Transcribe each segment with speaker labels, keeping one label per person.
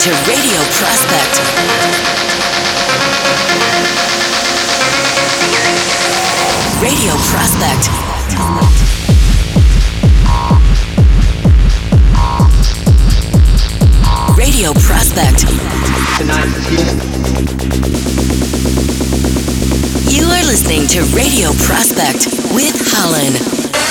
Speaker 1: to Radio Prospect. Radio Prospect. Radio Prospect. You are listening to Radio Prospect with
Speaker 2: Hollen.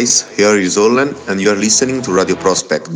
Speaker 2: Guys, here is Hollen and you are listening to Radio Prospect.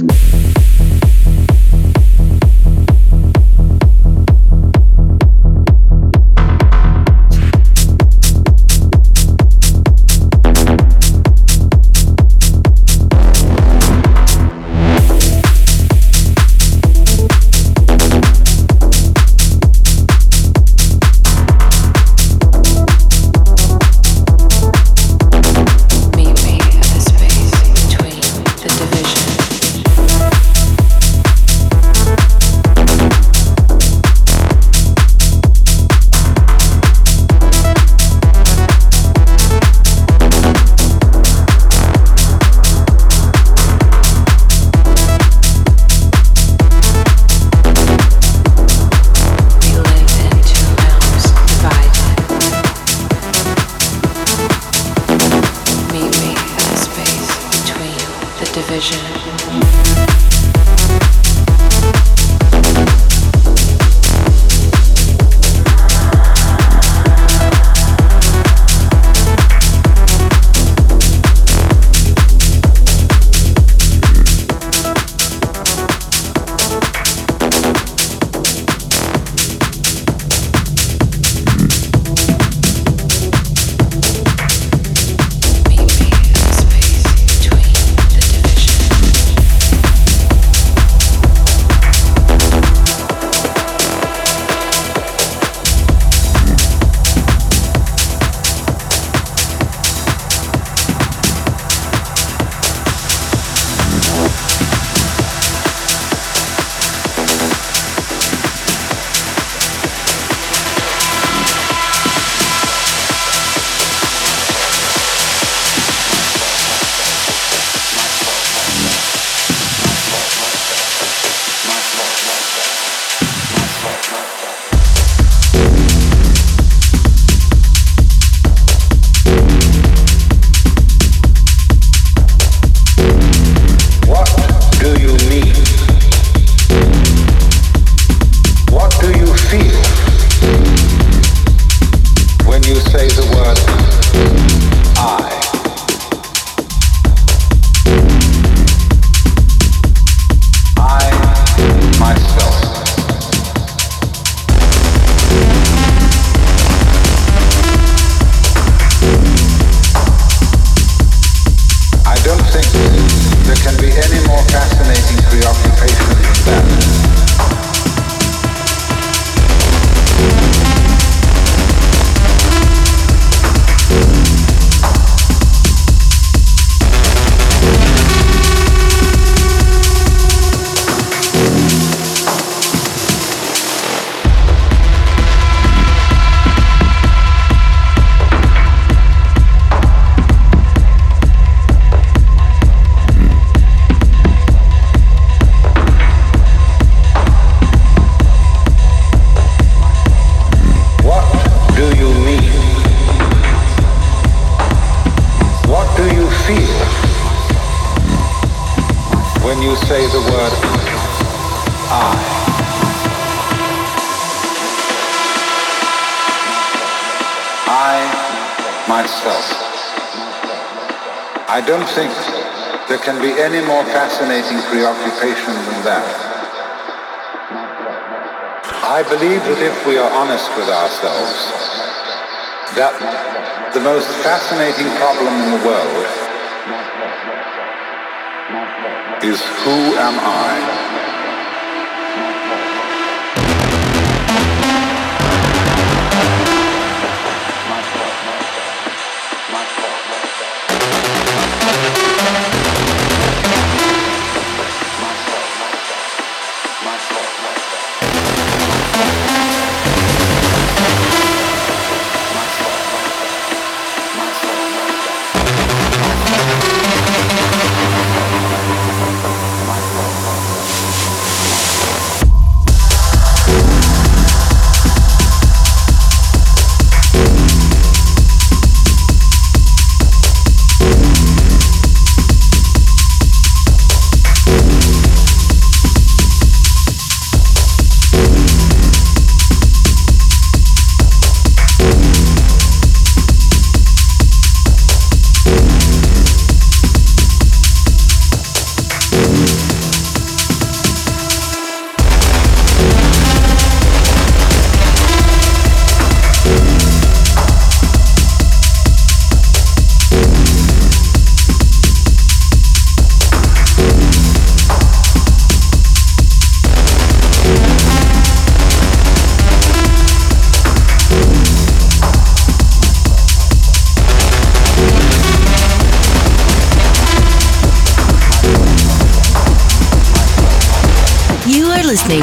Speaker 3: fascinating problem in the world is who am I?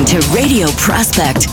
Speaker 4: to Radio Prospect.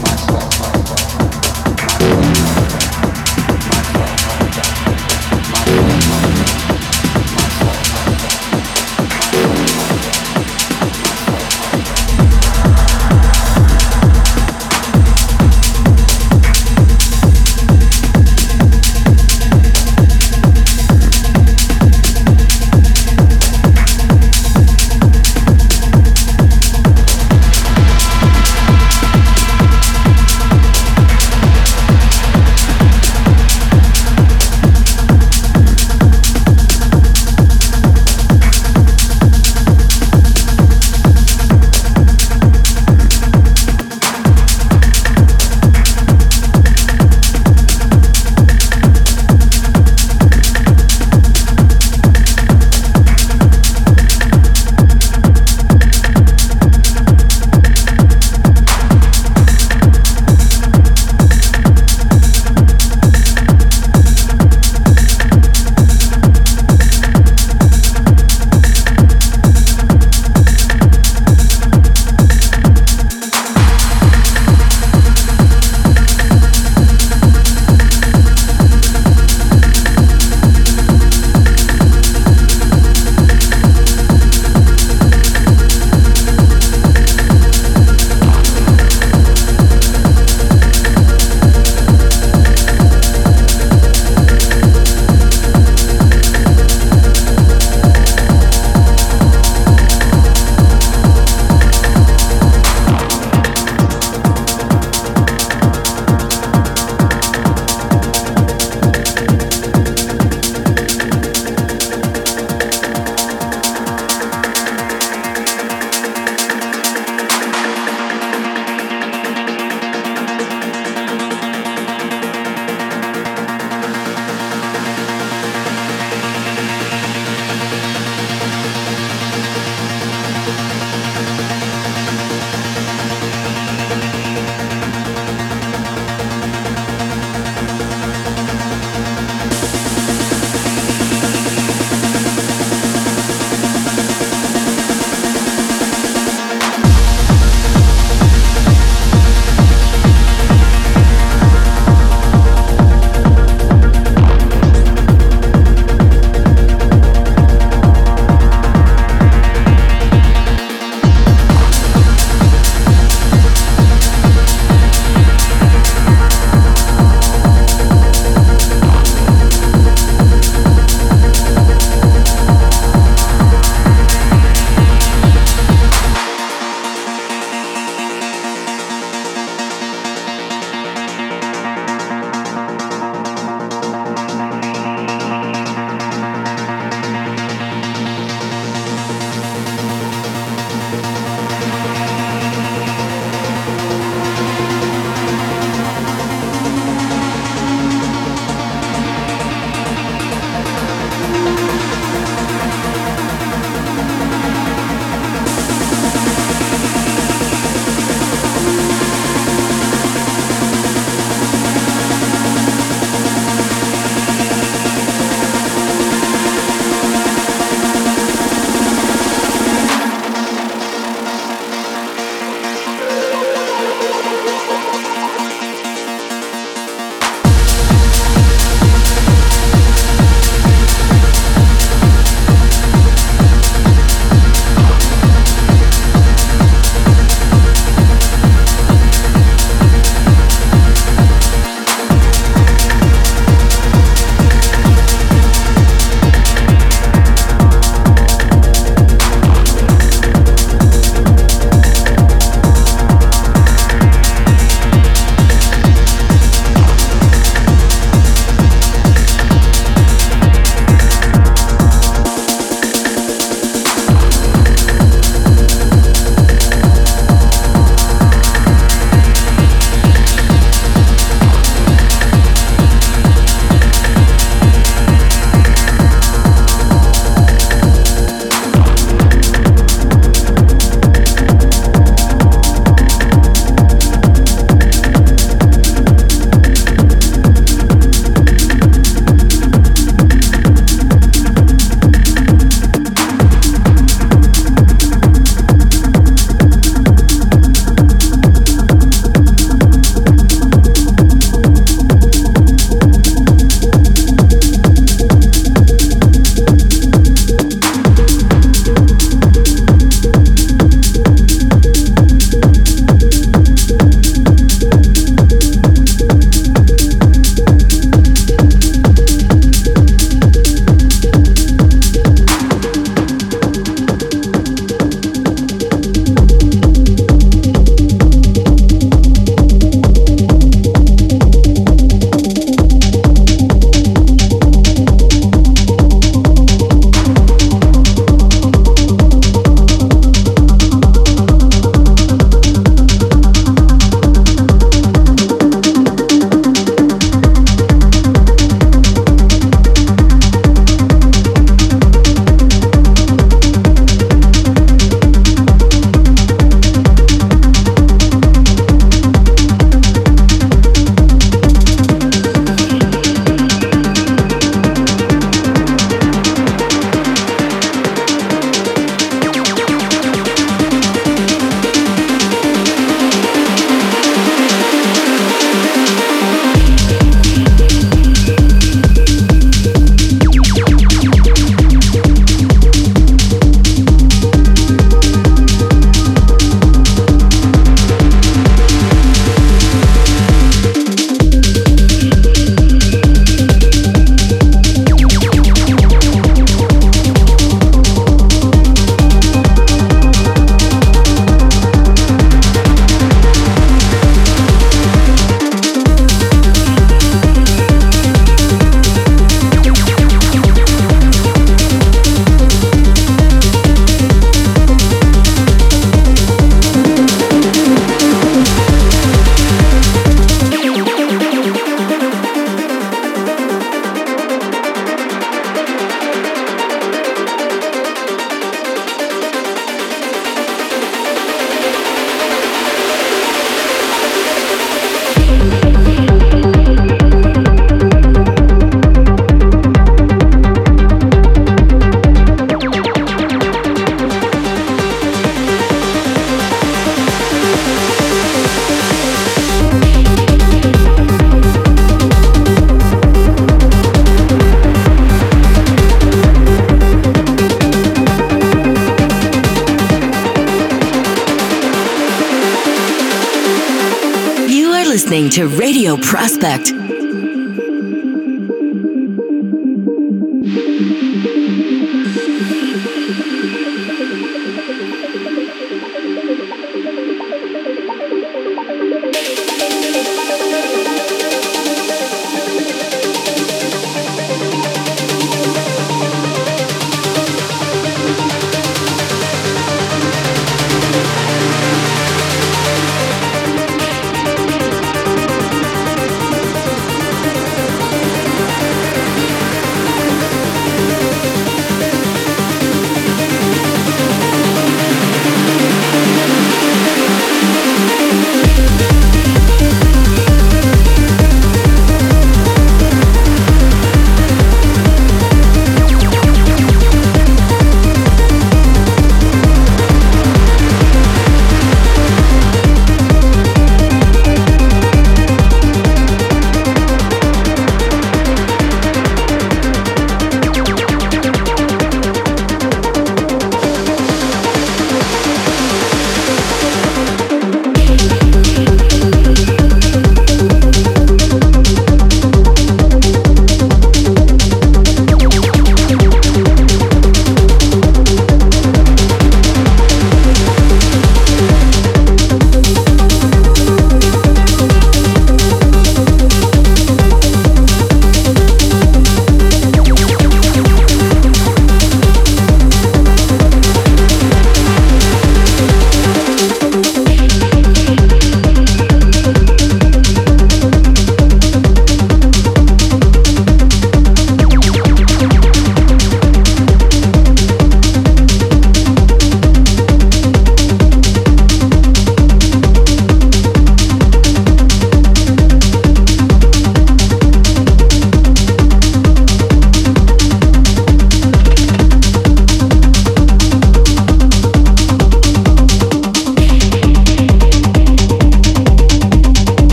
Speaker 4: To Radio Prospect.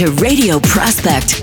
Speaker 4: To Radio Prospect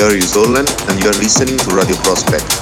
Speaker 5: guys, here is Hollen and you are listening to Radio Prospect.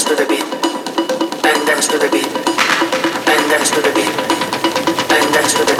Speaker 1: dance to the beat, and dance to the beat, and dance to the beat, and dance to the beat.